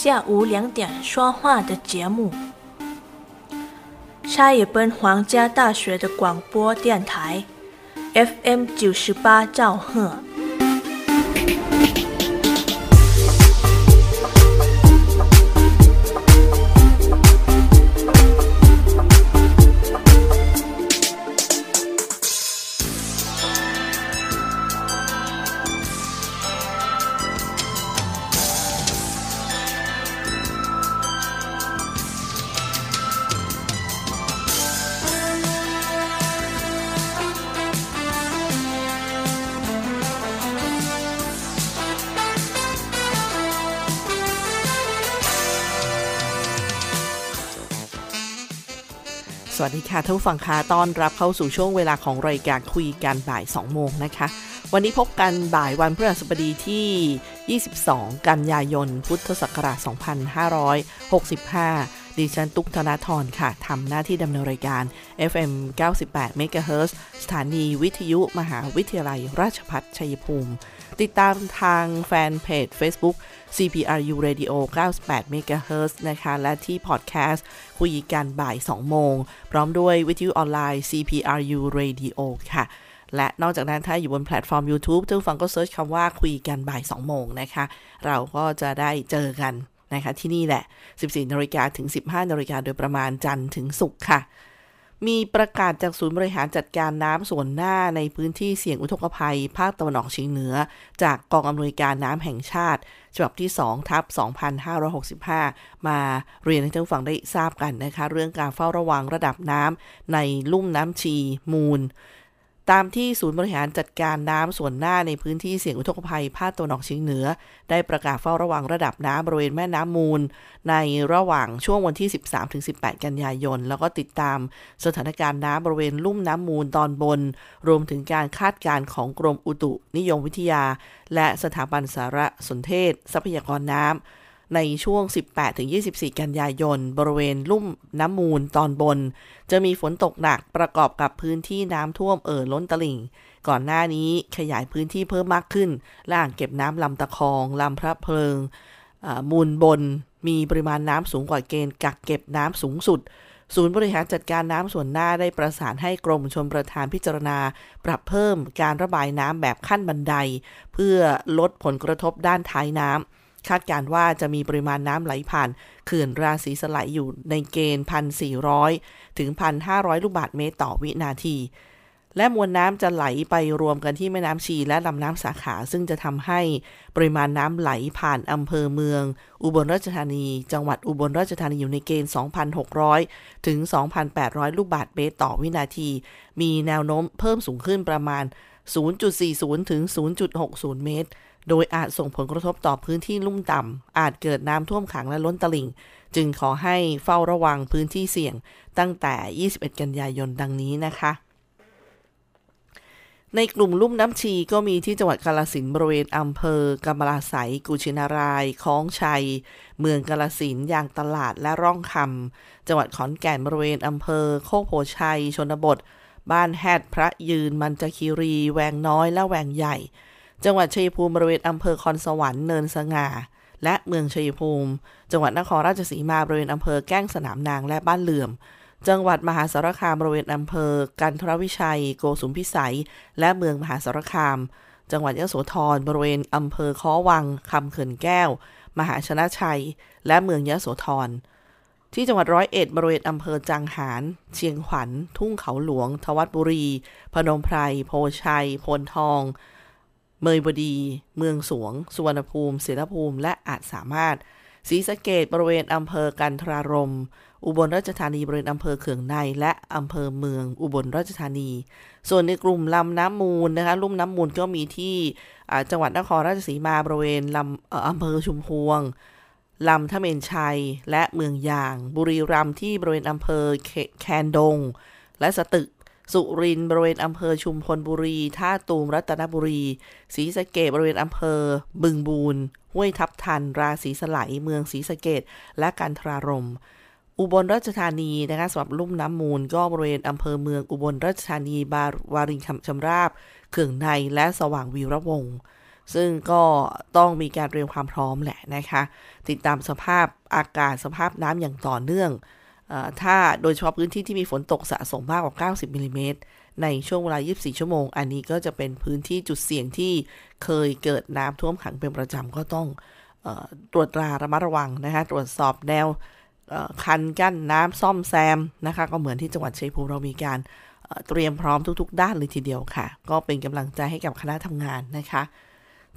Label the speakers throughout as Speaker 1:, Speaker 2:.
Speaker 1: 下午两点说话的节目。沙野奔皇家大学的广播电台，FM 九十八兆赫。
Speaker 2: สวัสดีค่ะทุกฟังคะต้อนรับเข้าสู่ช่วงเวลาของรายการคุยกันบ่าย 2 โมงนะคะ วันนี้พบกันบ่ายวันพฤหัสบดีที่ 22 กันยายน พุทธศักราช 2565 ดิฉันตุ๊กธนาธรค่ะทำหน้าที่ดำเนินรายการ FM 98 MHz สถานีวิทยุมหาวิทยาลัยราชพัฒชัยภูมิ ติดตามทางแฟนเพจ Facebook CPRU Radio 98 MHz นะคะ และที่พอดแคสต์คุยกันบ่าย 2 โมง พร้อมด้วยวิทยุออนไลน์ CPRU Radio ค่ะ และนอกจากนั้นถ้าอยู่บนแพลตฟอร์ม YouTube ผู้ฟังก็เซิร์ชคำว่าคุยกันบ่าย 2 โมงนะคะ เราก็จะได้เจอกันนะคะที่นี่แหละ 14นาฬิกาถึง 15นาฬิกาโดยประมาณจันทร์ถึงศุกร์ค่ะ มีประกาศจากศูนย์บริหารจัดการน้ำส่วนหน้าในพื้นที่เสี่ยงอุทกภัย ภาคตะวันออกเฉียงเหนือ จากกองอำนวยการน้ำแห่งชาติฉบับที่2ทับ2565 มาเรียนให้ท่านฟังได้ทราบกันนะคะ เรื่องการเฝ้าระวังระดับน้ำในลุ่มน้ำชีมูล ตามที่ศูนย์บริหารจัดการน้ำส่วนหน้าในพื้นที่เสี่ยงอุทกภัยภาคตะวันออกเฉียงเหนือ ได้ประกาศเฝ้าระวังระดับน้ำบริเวณแม่น้ำมูล ในระหว่างช่วงวันที่ 13-18 กันยายน แล้วก็ติดตามสถานการณ์น้ำบริเวณลุ่มน้ำมูลตอนบน รวมถึงการคาดการณ์ของกรมอุตุนิยมวิทยา และสถาบันสารสนเทศ ทรัพยากรน้ำ ในช่วง 18-24 กันยายน บริเวณลุ่มน้ำมูลตอนบน จะมีฝนตกหนักประกอบกับพื้นที่น้ำท่วมเอ่อล้นตลิ่ง ก่อนหน้านี้ขยายพื้นที่เพิ่มมากขึ้นและอ่างเก็บน้ำลำตะคองลำพระเพลิงมูลบน มีปริมาณน้ำสูงกว่าเกณฑ์กักเก็บน้ำสูงสุด ศูนย์บริหารจัดการน้ำส่วนหน้าได้ประสานให้กรมชลประทานพิจารณา ปรับเพิ่มการระบายน้ำแบบขั้นบันได เพื่อลดผลกระทบด้านท้ายน้ำ คาดการว่าจะมีปริมาณน้ำไหลผ่านเขื่อนราศีสไลอยู่ในเกณฑ์ 1,400 ถึง 1,500 ลูกบาศก์เมตรต่อวินาที และมวลน้ำจะไหลไปรวมกันที่แม่น้ำชีและลำน้ำสาขา ซึ่งจะทำให้ปริมาณน้ำไหลผ่านอำเภอเมือง อุบลราชธานี จังหวัดอุบลราชธานีอยู่ในเกณฑ์ 2,600 ถึง 2,800 ลูกบาศก์เมตรต่อวินาที มีแนวโน้มเพิ่มสูงขึ้นประมาณ0.40 ถึง 0.60 เมตร โดยอาจส่งผลกระทบต่อพื้นที่ลุ่มต่ำ อาจเกิดน้ำท่วมขังและล้นตลิ่ง จึงขอให้เฝ้าระวังพื้นที่เสี่ยงตั้งแต่ 21 กันยายนดังนี้นะคะ ในกลุ่มลุ่มน้ำชีก็มีที่จังหวัดกาลสินบริเวณอำเภอกำลาไสกุชินาราย คล้องชัย เมืองกาลสินยางตลาดและร่องคำจังหวัดขอนแก่นบริเวณอำเภอโคกโพชัย ชนบท บ้านแฮดพระยืนมันจคีรี แวงน้อยและแวงใหญ่ จังหวัดชัยภูมิบริเวณอำเภอคอนสวรรค์เนินสง่า และเมืองชัยภูมิ จังหวัดนครราชสีมาบริเวณอำเภอแก้งสนามนางและบ้านเหลื่อม จังหวัดมหาสารคามบริเวณอำเภอกันทรวิชัย โกสุมพิสัย และเมืองมหาสารคาม จังหวัดยโสธรบริเวณอำเภอค้อวังคำเขื่อนแก้ว มหาชนะชัย และเมืองยโสธรที่จังหวัดร้อยเอ็ดบริเวณอำเภอจังหาร เชียงขวัญ ทุ่งเขาหลวง ทวัดบุรี พนมไพร โพชัยโพนทอง เมยบดี เมืองสวง สุวรรณภูมิเสรภูมิ และอาจสามารถศรีสะเกดบริเวณอำเภอกันทรารม อุบลราชธานีบริเวณอำเภอเขื่องใน และอำเภอเมืองอุบลราชธานี ส่วนในกลุ่มลำน้ำมูลนะคะลุ่มน้ำมูลก็มีที่จังหวัดนครราชสีมาบริเวณลำอำเภอชุมพวงลำทะเมนชัย และเมืองยาง บุรีรัมย์ที่บริเวณอำเภอแคนดง และสตึก สุรินทร์บริเวณอำเภอชุมพลบุรี ท่าตูมรัตนบุรี ศรีสะเกดบริเวณอำเภอ บึงบูนห้วยทับทัน ราศีสไลเมืองศรีสะเกดและกันทรารมอุบลราชธานีนะคะสำหรับลุ่มน้ำมูล ก็บริเวณอำเภอเมืองอุบลราชธานีบาวารินคำชำราบเขื่องในและสว่างวีระวงศ์ซึ่งก็ต้องมีการเตรียมความพร้อมแหละนะคะ ติดตามสภาพอากาศสภาพน้ำอย่างต่อเนื่อง ถ้าโดยเฉพาะพื้นที่ที่มีฝนตกสะสมมากกว่า 90มิลิเมตรในช่วงเวลา 24 ชั่วโมง อันนี้ก็จะเป็นพื้นที่จุดเสี่ยงที่เคยเกิดน้ำท่วมขังเป็นประจำก็ต้องตรวจตราระมัดระวังนะคะตรวจสอบแนวคันกั้นน้ำซ่อมแซมนะคะ ก็เหมือนที่จังหวัดชัยภูมิเรามีการเตรียมพร้อมทุก ๆ ด้านเลยทีเดียวค่ะ ก็เป็นกำลังใจให้กับคณะทำงานนะคะ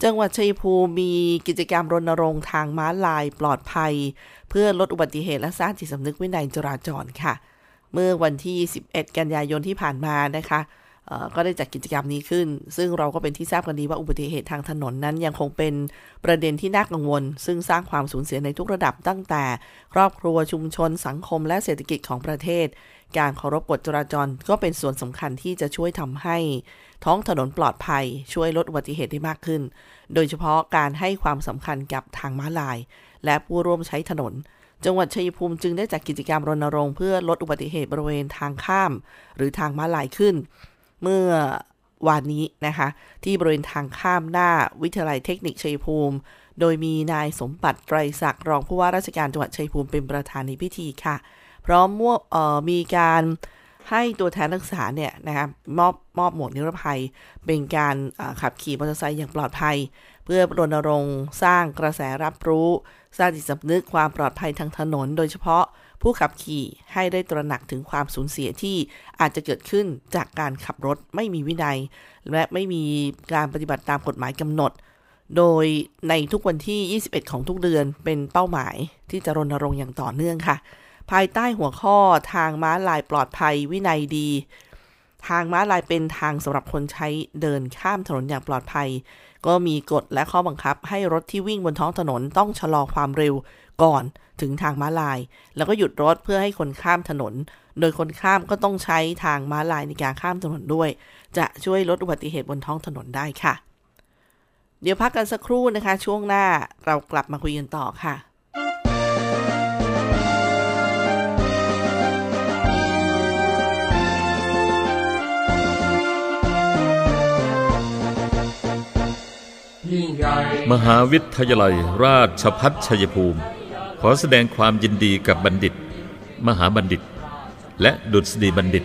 Speaker 2: จังหวัดชัยภูมิมีกิจกรรมรณรงค์ทางม้าลายปลอดภัย เพื่อลดอุบัติเหตุและสร้างจิตสำนึกวินัยจราจรค่ะ เมื่อวันที่ 11 กันยายนที่ผ่านมานะคะ ก็ได้จัดกิจกรรมนี้ขึ้น ซึ่งเราก็เป็นที่ทราบกันดีว่าอุบัติเหตุทางถนนนั้นยังคงเป็นประเด็นที่น่ากังวล ซึ่งสร้างความสูญเสียในทุกระดับตั้งแต่ ครอบครัวชุมชน สังคมและเศรษฐกิจของประเทศ การเคารพกฎจราจรก็เป็นส่วนสำคัญที่จะช่วยทำให้ ท้องถนนปลอดภัย ช่วยลดอุบัติเหตุได้มากขึ้น โดยเฉพาะการให้ความสำคัญกับทางม้าลาย และผู้ร่วมใช้ถนนจังหวัดชัยภูมิจึงได้จัดกิจกรรมรณรงค์เพื่อลดอุบัติเหตุบริเวณทางข้าม หรือทางม้าลายขึ้น เมื่อวานนี้นะคะ ที่บริเวณทางข้ามหน้าวิทยาลัยเทคนิคชัยภูมิ โดยมีนายสมบัติไตรศักดิ์รองผู้ว่าราชการจังหวัดชัยภูมิเป็นประธานในพิธีค่ะ พร้อมมวมีการให้ตัวแทนนักศึกษาเนี่ยนะคะมอบมอบหมวกนิรภัย เป็นการขับขี่มอเตอร์ไซค์อย่างปลอดภัย เพื่อรณรงค์สร้างกระแสรับรู้ สร้างจิตสำนึกความปลอดภัยทางถนน โดยเฉพาะ ผู้ขับขี่ให้ได้ตระหนักถึงความสูญเสียที่อาจจะเกิดขึ้นจากการขับรถไม่มีวินัย และไม่มีการปฏิบัติตามกฎหมายกำหนด โดยในทุกวันที่ 21 ของทุกเดือนเป็นเป้าหมายที่จะรณรงค์อย่างต่อเนื่องค่ะ ภายใต้หัวข้อทางม้าลายปลอดภัยวินัยดี ทางม้าลายเป็นทางสำหรับคนใช้เดินข้ามถนนอย่างปลอดภัย ก็มีกฎและข้อบังคับให้รถที่วิ่งบนท้องถนนต้องชะลอความเร็ว ก่อนถึงทางม้าลาย แล้วก็หยุดรถเพื่อให้คนข้ามถนน โดยคนข้ามก็ต้องใช้ทางม้าลายในการข้ามถนนด้วย จะช่วยลดอุบัติเหตุบนท้องถนนได้ค่ะ เดี๋ยวพักกันสักครู่นะคะ ช่วงหน้าเรากลับมาคุยกันต่อค่ะ
Speaker 3: มหาวิทยาลัยราชพัฒชัยภูมิ ขอแสดงความยินดีกับบัณฑิต มหาบัณฑิต และดุษฎีบัณฑิต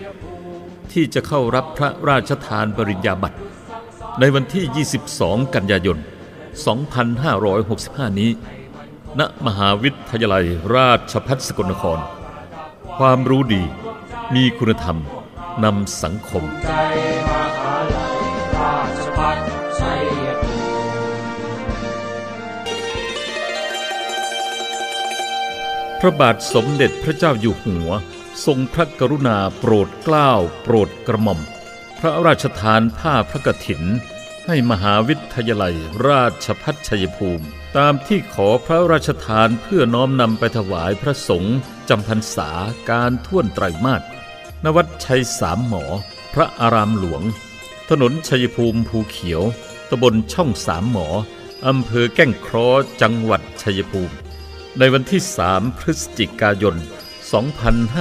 Speaker 3: ที่จะเข้ารับพระราชทานปริญญาบัตรในวันที่ 22 กันยายน 2565 นี้ ณ มหาวิทยาลัยราชพัฒสกลนคร ความรู้ดี มีคุณธรรมนำสังคม พระบาทสมเด็จพระเจ้าอยู่หัว ทรงพระกรุณาโปรดเกล้าโปรดกระหม่อม พระราชทานผ้าพระกฐิน ให้มหาวิทยาลัยราชพัฒชัยภูมิ ตามที่ขอพระราชทานเพื่อน้อมนำไปถวายพระสงฆ์จำพรรษาการท่วนไตรมาสนวัดชัยสามหมอ พระอารามหลวง ถนนชัยภูมิภูเขียวตำบลช่องสามหมออำเภอแก้งครอจังหวัดชัยภูมิ ในวันที่ 3 พฤศจิกายน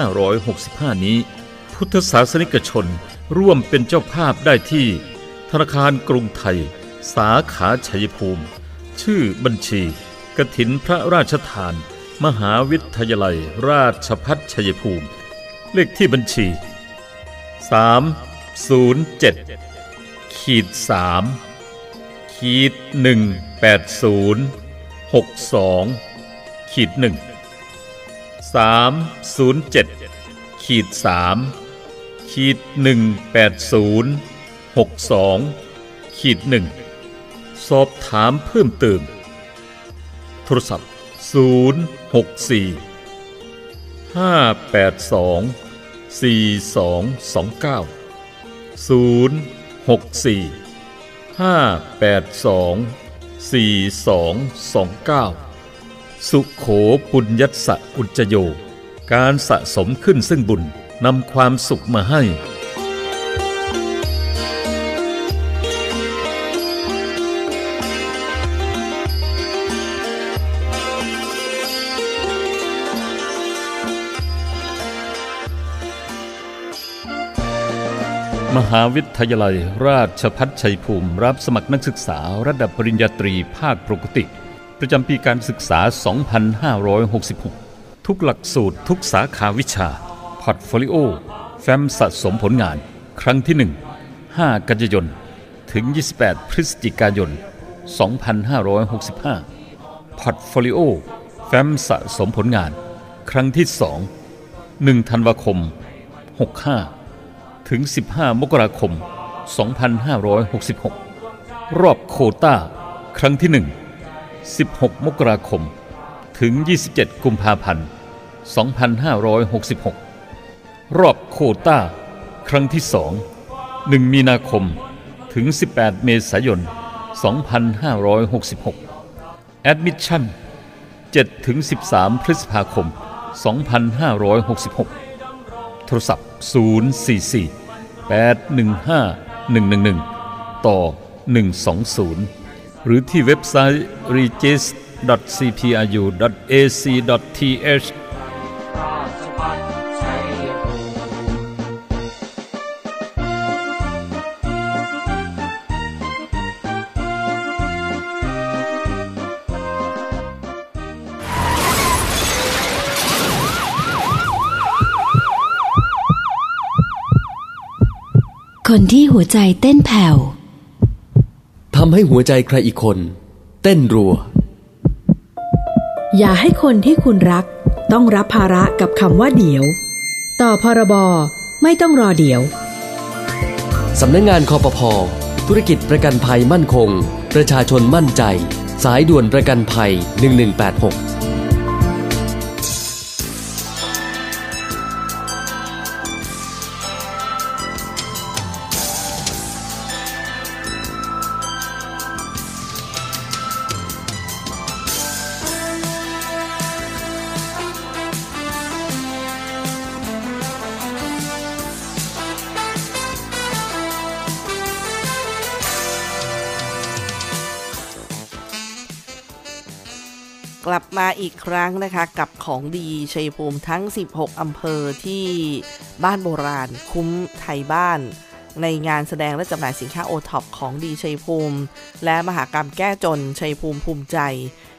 Speaker 3: 2565 นี้ พุทธศาสนิกชนร่วมเป็นเจ้าภาพได้ที่ ธนาคารกรุงไทย สาขาชัยภูมิ ชื่อบัญชีกถินพระราชทาน มหาวิทยาลัยราชพัฒชัยภูมิ เลขที่บัญชี 307ขีด3ขีด180 62 ขีดหนึ่งสามศูนย์เจ็ดขีดสามขีดหนึ่งแปดศูนย์หกสองขีดหนึ่งสอบถามเพิ่มเติม โทรศัพท์ศูนย์หกสี่ห้าแปดสองสี่สองสองเก้าศูนย์หกสี่ห้าแปดสองสี่สองสองเก้า สุขโขปุญญัสะอุจโย การสะสมขึ้นซึ่งบุญนำความสุขมาให้ มหาวิทยาลัยราชภัฏชัยภูมิ รับสมัครนักศึกษาระดับปริญญาตรีภาคปกติ ประจำปีการศึกษา 2566 ทุกหลักสูตรทุกสาขาวิชา Portfolio แฟ้มสะสมผลงาน ครั้งที่ 1 5 กันยายน ถึง 28 พฤศจิกายน 2565 Portfolio แฟ้มสะสมผลงาน ครั้งที่ 2 1 ธันวาคม 65 ถึง 15 มกราคม 2566 รอบโควตา ครั้งที่ 1 16 มกราคม ถึง 27 กุมภาพันธ์ 2566 รอบโควตา ครั้งที่ 2 1 มีนาคม ถึง 18 เมษายน 2566 Admission 7ถึง13 พฤษภาคม 2566 โทรศัพท์ 044 815 111 ต่อ 120 หรือที่เว็บไซต์ regis.cpru.ac.th
Speaker 4: คนที่หัวใจเต้นแผ่วำ
Speaker 5: ให้หัวใจใครอีกคน เต้นรัว
Speaker 6: อย่าให้คนที่คุณรัก ต้องรับภาระกับคำว่าเดี๋ยว ต่อพรบไม่ต้องรอเดี๋ยว
Speaker 5: สำนักงงานคอปพอธุรกิจประกันภัยมั่นคง ประชาชนมั่นใจ สายด่วนประกันภัย 1186
Speaker 2: กลับมาอีกครั้งนะคะ กับของดีชัยภูมิทั้ง 16 อำเภอที่บ้านโบราณ คุ้มไทยบ้าน ในงานแสดงและจำหน่ายสินค้าโอท็อปของดีชัยภูมิ และมหกรรมแก้จนชัยภูมิภูมิใจ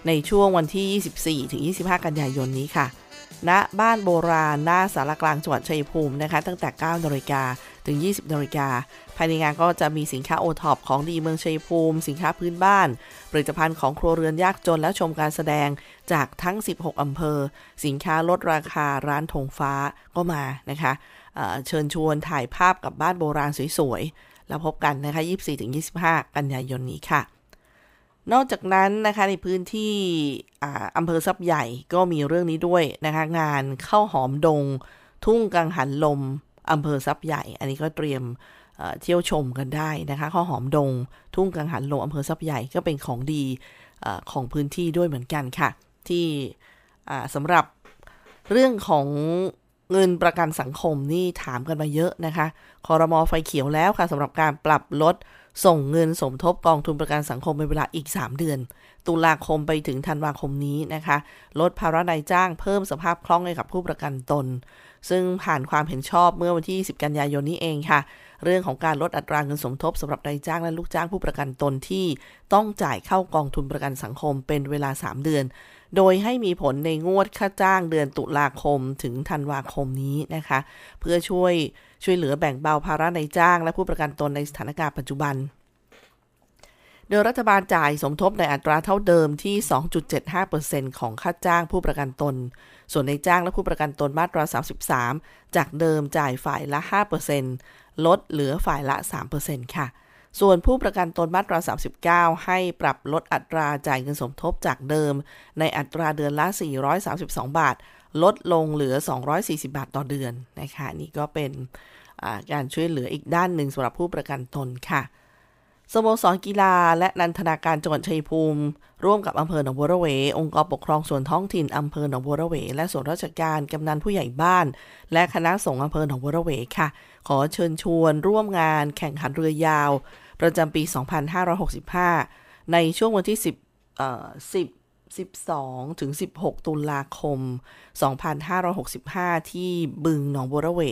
Speaker 2: ในช่วงวันที่ 24-25 กันยายนนี้ค่ะณบ้านโบราณ หน้าศาลากลางจังหวัดชัยภูมินะคะ ตั้งแต่9นาฬิกา ถึง 20นาฬิกาภายในงานก็จะมีสินค้าโอท็อปของดีเมืองชัยภูมิ สินค้าพื้นบ้าน ผลิตภัณฑ์ของครัวเรือนยากจนและชมการแสดงจากทั้ง 16 อำเภอ สินค้าลดราคาร้านธงฟ้าก็มานะคะเเชิญชวนถ่ายภาพกับบ้านโบราณสวยๆ แล้วพบกันนะคะ 24-25 กันยายนนี้ค่ะ นอกจากนั้นนะคะในพื้นที่อำเภอซับใหญ่ก็มีเรื่องนี้ด้วยนะคะงานเข้าหอมดง ทุ่งกังหันลม อำเภอซับใหญ่ อันนี้ก็เตรียมเที่ยวชมกันได้นะคะข้าวหอมดง ทุ่งกังหันลมอำเภอซับใหญ่ก็เป็นของดีอของพื้นที่ด้วยเหมือนกันค่ะ ที่สำหรับเรื่องของเงินประกันสังคมนี่ถามกันมาเยอะนะคะคอรมอไฟเขียวแล้วค่ะสำหรับการปรับลด ส่งเงินสมทบกองทุนประกันสังคมเป็นเวลาอีก 3 เดือน ตุลาคมไปถึงธันวาคมนี้นะคะ ลดภาระนายจ้างเพิ่มสภาพคล่องให้กับผู้ประกันตน ซึ่งผ่านความเห็นชอบเมื่อวันที่ 10 กันยายนนี้เองค่ะ เรื่องของการลดอัตราเงินสมทบสำหรับนายจ้างและลูกจ้างผู้ประกันตนที่ต้องจ่ายเข้ากองทุนประกันสังคมเป็นเวลา 3 เดือน โดยให้มีผลในงวดค่าจ้างเดือนตุลาคมถึงธันวาคมนี้นะคะ เพื่อช่วยช่วยเหลือแบ่งเบาภาระในจ้าง และผู้ประกันตนในสถานการณ์ปัจจุบัน โดยรัฐบาลจ่ายสมทบในอัตราเท่าเดิมที่ 2.75%ของค่าจ้างผู้ประกันตน ส่วนในจ้างและผู้ประกันตนมาตรา 33 จากเดิมจ่ายฝ่ายละ 5%ลดเหลือฝ่ายละ 3%ค่ะ ส่วนผู้ประกันตนมาตรา 39 ให้ปรับลดอัตราจ่ายเงินสมทบจากเดิม ในอัตราเดือนละ 432 บาท ลดลงเหลือ 240 บาทต่อเดือนนะคะนี่ก็เป็นการช่วยเหลืออีกด้านหนึ่งสำหรับผู้ประกันตนค่ะสโมสรกีฬาและนันทนาการจังหวัดชัยภูมิ ร่วมกับอำเภอหนองบัวระเว องค์กรปกครองส่วนท้องถิ่นอำเภอหนองบัวระเว และส่วนราชการกำนันผู้ใหญ่บ้าน และคณะสงฆ์อำเภอหนองบัวระเวค่ะ ขอเชิญชวนร่วมงานแข่งขันเรือยาว ประจำปี 2565 ในช่วงวันที่ 10เอ่อ10 12 ถึง 16 ตุลาคม 2565 ที่บึงหนองบัวระเว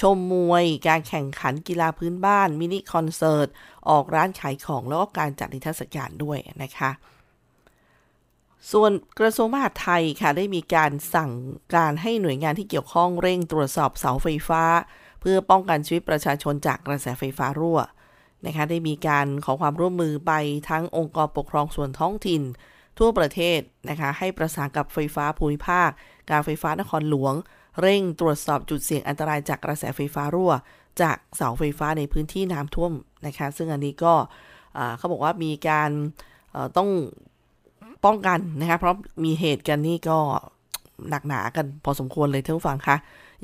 Speaker 2: ชมมวย การแข่งขันกีฬาพื้นบ้าน มินิคอนเสิร์ต ออกร้านขายของ แล้วก็การจัดนิทรรศการด้วยนะคะ ส่วนกระทรวงมหาดไทยค่ะ ได้มีการสั่งการให้หน่วยงานที่เกี่ยวข้องเร่งตรวจสอบเสาไฟฟ้า เพื่อป้องกันชีวิตประชาชนจากกระแสไฟฟ้ารั่ว นะคะได้มีการขอความร่วมมือไปทั้งองค์กรปกครองส่วนท้องถิ่น ทั่วประเทศนะคะให้ประสานกับไฟฟ้าภูมิภาค การไฟฟ้านครหลวง เร่งตรวจสอบจุดเสี่ยงอันตรายจากกระแสไฟฟ้ารั่ว จากเสาไฟฟ้าในพื้นที่น้ำท่วมนะคะซึ่งอันนี้ก็เขาบอกว่ามีการต้องป้องกันนะคะเพราะมีเหตุกันนี่ก็หนักหนากันพอสมควรเลยท่านผู้ฟังคะ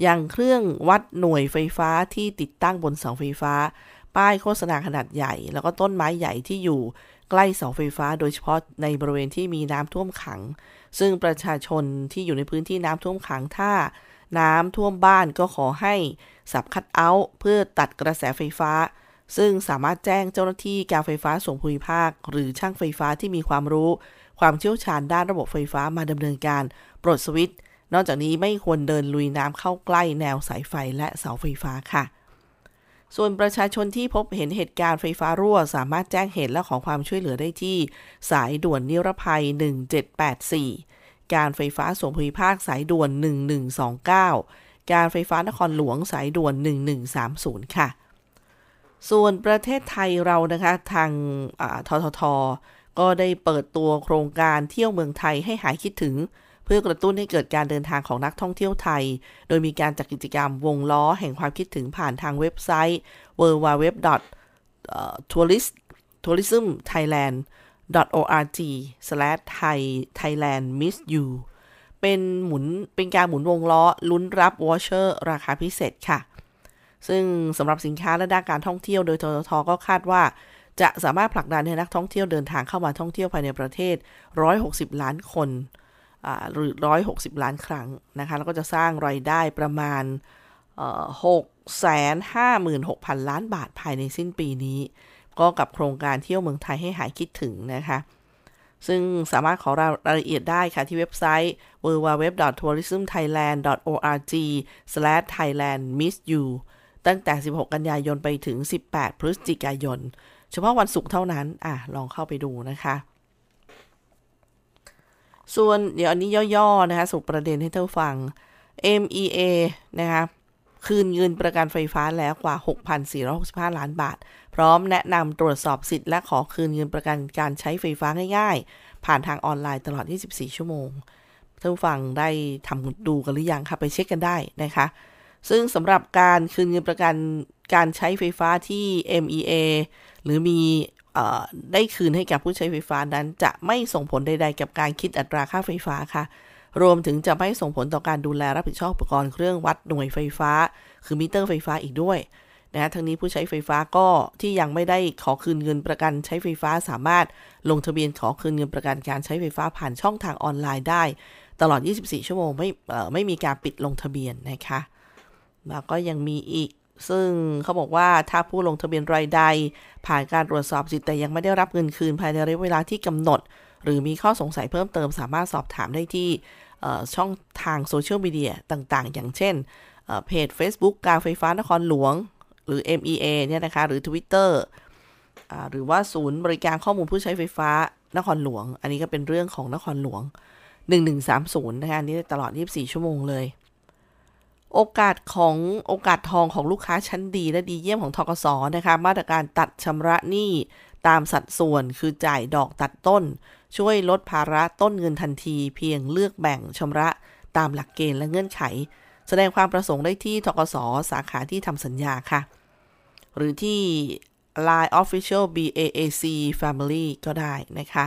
Speaker 2: อย่างเครื่องวัดหน่วยไฟฟ้าที่ติดตั้งบนเสาไฟฟ้า ป้ายโฆษณาขนาดใหญ่ แล้วก็ต้นไม้ใหญ่ที่อยู่ใกล้เสาไฟฟ้า โดยเฉพาะในบริเวณที่มีน้ำท่วมขัง ซึ่งประชาชนที่อยู่ในพื้นที่น้ำท่วมขังถ้า น้ำท่วมบ้านก็ขอให้สับคัดเอาท์เพื่อตัดกระแสไฟฟ้า ซึ่งสามารถแจ้งเจ้าหน้าที่การไฟฟ้าส่วนภูมิภาค หรือช่างไฟฟ้าที่มีความรู้ ความเชี่ยวชาญด้านระบบไฟฟ้ามาดำเนินการปลดสวิตช์นอกจากนี้ไม่ควรเดินลุยน้ำเข้าใกล้แนวสายไฟและเสาไฟฟ้าค่ะ ส่วนประชาชนที่พบเห็นเหตุการณ์ไฟฟ้ารั่ว สามารถแจ้งเหตุและขอความช่วยเหลือได้ที่ สายด่วนนิรภัย 1784 การไฟฟ้าส่วนภูมิภาคสายด่วน 1129 การไฟฟ้านครหลวงสายด่วน 1130 ค่ะ ส่วนประเทศไทยเรานะคะทางททท ก็ได้เปิดตัวโครงการเที่ยวเมืองไทยให้หายคิดถึง พื่อกระตุ้นให้เกิดการเดินทางของนักท่องเที่ยวไทย โดยมีการจัดกิจกรรมวงล้อแห่งความคิดถึงผ่านทางเว็บไซต์ www.tourist tourism thailand org thai thailand miss you เป็นหมุนเป็นการหมุนวงล้อลุ้นรับวอชเชอร์ราคาพิเศษค่ะ ซึ่งสำหรับสินค้าและด้านการท่องเที่ยวโดยททก็คาดว่าจะสามารถผลักดันให้นักท่องเที่ยวเดินทางเข้ามาท่องเที่ยวภายในประเทศ 160 ล้านคน หรือร้อยหกสิบล้านครั้งนะคะ แล้วก็จะสร้างรายได้ประมาณหกแสนห้าหมื่นหกพันล้านบาทภายในสิ้นปีนี้ ก็กับโครงการเที่ยวเมืองไทยให้หายคิดถึงนะคะ ซึ่งสามารถขอรายละเอียดได้ค่ะที่เว็บไซต์ www.tourismthailand.org/thailandmissyou ตั้งแต่ 16 กันยายนไปถึง 18 พฤศจิกายน เฉพาะวันศุกร์เท่านั้น อะ ลองเข้าไปดูนะคะ ส่วนเดี๋ยวอันนี้ย่อๆนะคะสุประเด็นให้ท่านฟัง MEA นะคะคืนเงินประกันไฟฟ้าแล้วกว่า 6,465 ล้านบาท พร้อมแนะนำตรวจสอบสิทธิ์และขอคืนเงินประกันการใช้ไฟฟ้าง่ายๆ ผ่านทางออนไลน์ตลอด 24 ชั่วโมงท่านฟังได้ทำดูกันหรือยังคะไปเช็คกันได้นะคะ ซึ่งสำหรับการคืนเงินประกันการใช้ไฟฟ้าที่ MEA หรือมี ได้คืนให้กับผู้ใช้ไฟฟ้านั้น จะไม่ส่งผลใด ๆ กับการคิดอัตราค่าไฟฟ้าค่ะ รวมถึงจะไม่ส่งผลต่อการดูแลรับผิดชอบอุปกรณ์เครื่องวัดหน่วยไฟฟ้า คือมิเตอร์ไฟฟ้าอีกด้วยนะทั้งนี้ผู้ใช้ไฟฟ้าก็ที่ยังไม่ได้ขอคืนเงินประกันใช้ไฟฟ้าสามารถลงทะเบียนขอคืนเงินประกันการใช้ไฟฟ้าผ่านช่องทางออนไลน์ได้ ตลอด 24 ชั่วโมงไม่ไม่มีการปิดลงทะเบียนนะคะแล้วก็ยังมีอีก ซึ่งเขาบอกว่าถ้าผู้ลงทะเบียนรายใด ผ่านการตรวจสอบสิทธิ์แต่ยังไม่ได้รับเงินคืนภายในระยะเวลาที่กำหนด หรือมีข้อสงสัยเพิ่มเติมสามารถสอบถามได้ที่ช่องทางโซเชียลมีเดียต่างๆ อย่างเช่นเพจ Facebook การไฟฟ้านครหลวง หรือ MEA เนี่ยนะคะ หรือ Twitter หรือว่าศูนย์บริการข้อมูลผู้ใช้ไฟฟ้านครหลวง อันนี้ก็เป็นเรื่องของนครหลวง 1130 นะคะนี้ตลอด 24 ชั่วโมงเลย โอกาสของโอกาสทองของลูกค้าชั้นดีและดีเยี่ยมของทกศนะคะ มาตรการตัดชำระหนี้ตามสัดส่วนคือจ่ายดอกตัดต้น ช่วยลดภาระต้นเงินทันที เพียงเลือกแบ่งชำระตามหลักเกณฑ์และเงื่อนไข แสดงความประสงค์ได้ที่ทกศสาขาที่ทำสัญญาค่ะ หรือที่ Line Official BAAC Family ก็ได้นะคะ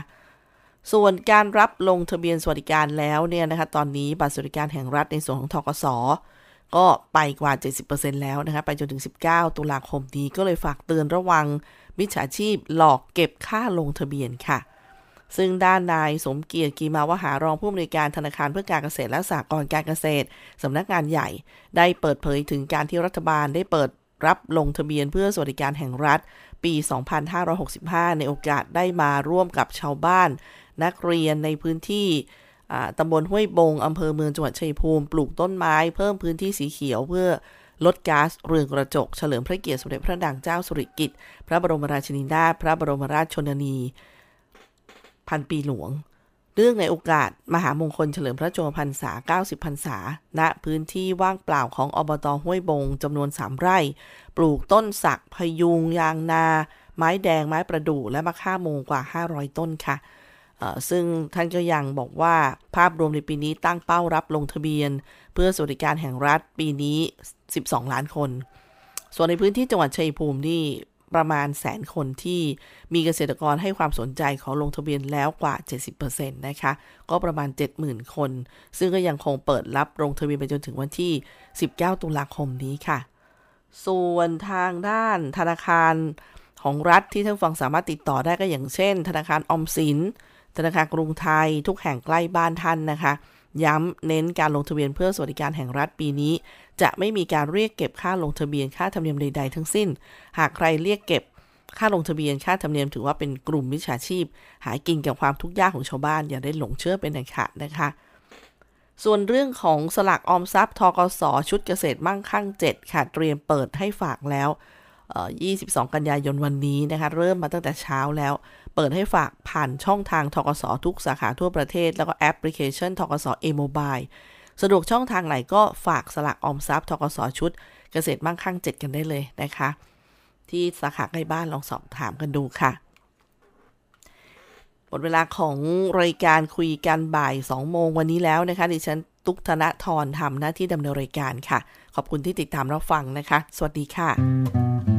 Speaker 2: ส่วนการรับลงทะเบียนสวัสดิการแล้วเนี่ยนะคะ ตอนนี้บัตรสวัสดิการแห่งรัฐในส่วนของทกศ ก็ไปกว่า 70%แล้วนะคะ ไปจนถึง 19 ตุลาคมนี้ก็เลยฝากเตือนระวังมิจฉาชีพหลอกเก็บค่าลงทะเบียนค่ะ ซึ่งด้านนายสมเกียรติกีมาวหารองผู้อำนวยการธนาคารเพื่อการเกษตรและสหกรณ์การเกษตรสำนักงานใหญ่ ได้เปิดเผยถึงการที่รัฐบาลได้เปิดรับลงทะเบียนเพื่อสวัสดิการแห่งรัฐ ปี 2565 ในโอกาสได้มาร่วมกับชาวบ้าน นักเรียนในพื้นที่ ตำบลห้วยบงอำเภอเมืองจังหวัดชัยภูมิ ปลูกต้นไม้เพิ่มพื้นที่สีเขียวเพื่อลดก๊าซเรือนกระจก เฉลิมพระเกียรติสมเด็จพระนางเจ้าสุริกิติ์พระบรมราชินีนาถพระบรมราชชนนี พันปีหลวง เรื่องในโอกาสมหามงคลเฉลิมพระชนมพรรษา 90 พรรษา ณ พื้นที่ว่างเปล่าของอบตห้วยบงจำนวน 3 ไร่ ปลูกต้นสักพยุง ยางนา ไม้แดงไม้ประดู่และมะข่าโมงกว่า 500 ต้นค่ะ ซึ่งท่านก็ยังบอกว่าภาพรวมในปีนี้ตั้งเป้ารับลงทะเบียน เพื่อสวัสดิการแห่งรัฐปีนี้ 12 ล้านคน ส่วนในพื้นที่จังหวัดชัยภูมินี่ประมาณแสนคนที่มีเกษตรกรให้ความสนใจขอลงทะเบียนแล้วกว่า 70%นะคะ ก็ประมาณ 70,000 คน ซึ่งก็ยังคงเปิดรับลงทะเบียนไปจนถึงวันที่ 19 ตุลาคมนี้ค่ะ ส่วนทางด้านธนาคารของรัฐที่ท่านฟังสามารถติดต่อได้ก็อย่างเช่น ธนาคารอมสิน ธนาคารกรุงไทยทุกแห่งใกล้บ้านท่านนะคะ ย้ำเน้นการลงทะเบียนเพื่อสวัสดิการแห่งรัฐปีนี้ จะไม่มีการเรียกเก็บค่าลงทะเบียนค่าธรรมเนียมใด ๆ ทั้งสิ้น หากใครเรียกเก็บค่าลงทะเบียนค่าธรรมเนียมถือว่าเป็นกลุ่มมิจฉาชีพ หากินกับความทุกข์ยากของชาวบ้านอย่าได้หลงเชื่อเป็นอันขาดนะคะ ส่วนเรื่องของสลากออมทรัพย์ทกสชุดเกษตรมั่งคั่ง 7 ค่ะเตรียมเปิดให้ฝากแล้ว 22 กันยายนวันนี้นะคะเริ่มมาตั้งแต่เช้าแล้ว เปิดให้ฝากผ่านช่องทางทกสทุกสาขาทั่วประเทศ แล้วก็แอปพลิเคชันทกสเอโมบายสะดวกช่องทางไหนก็ฝากสลักออมทรัพย์ทกสชุด เกษตรมั่งคั่ง7กันได้เลยนะคะ ที่สาขาใกล้บ้านลองสอบถามกันดูค่ะหมดเวลาของรายการคุยกันบ่าย 2 โมงวันนี้แล้วนะคะ ดิฉันตุกธนทรทำหน้าที่ดำเนินรายการค่ะ ขอบคุณที่ติดตามรับฟังนะคะ สวัสดีค่ะ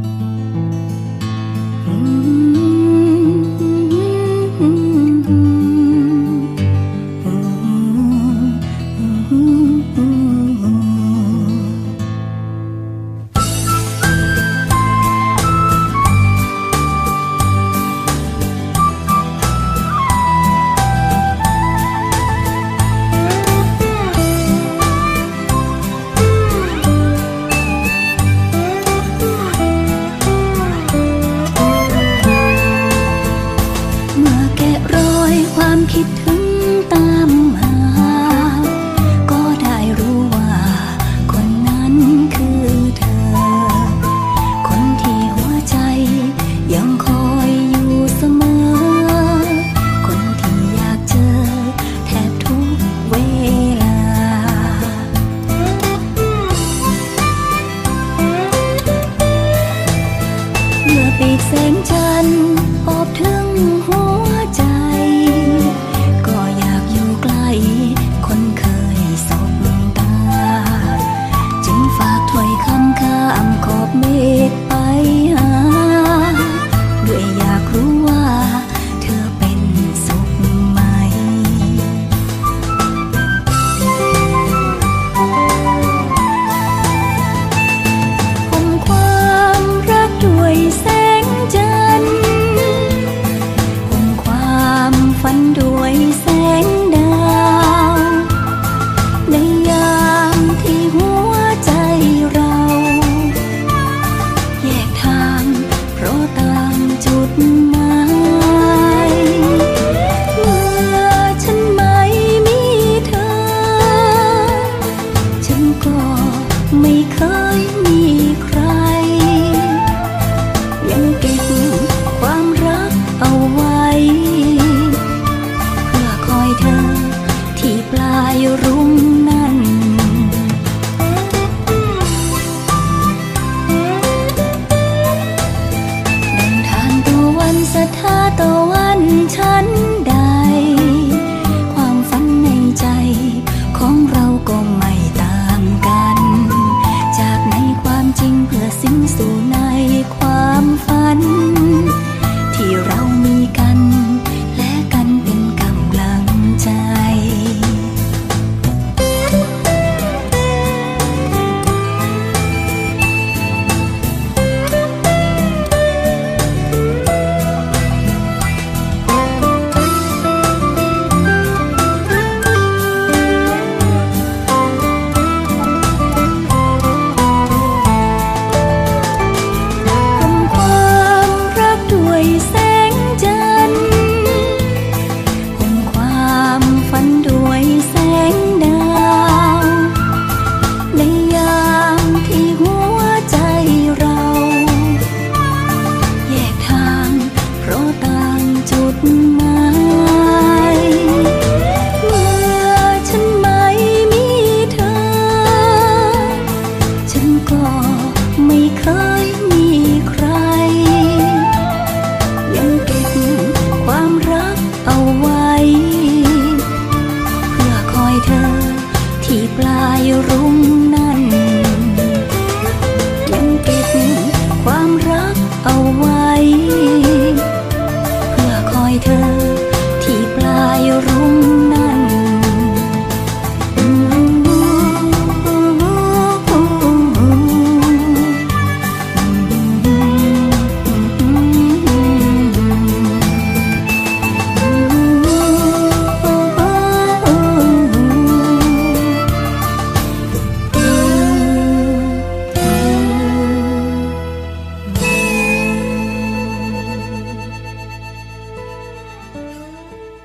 Speaker 7: รุง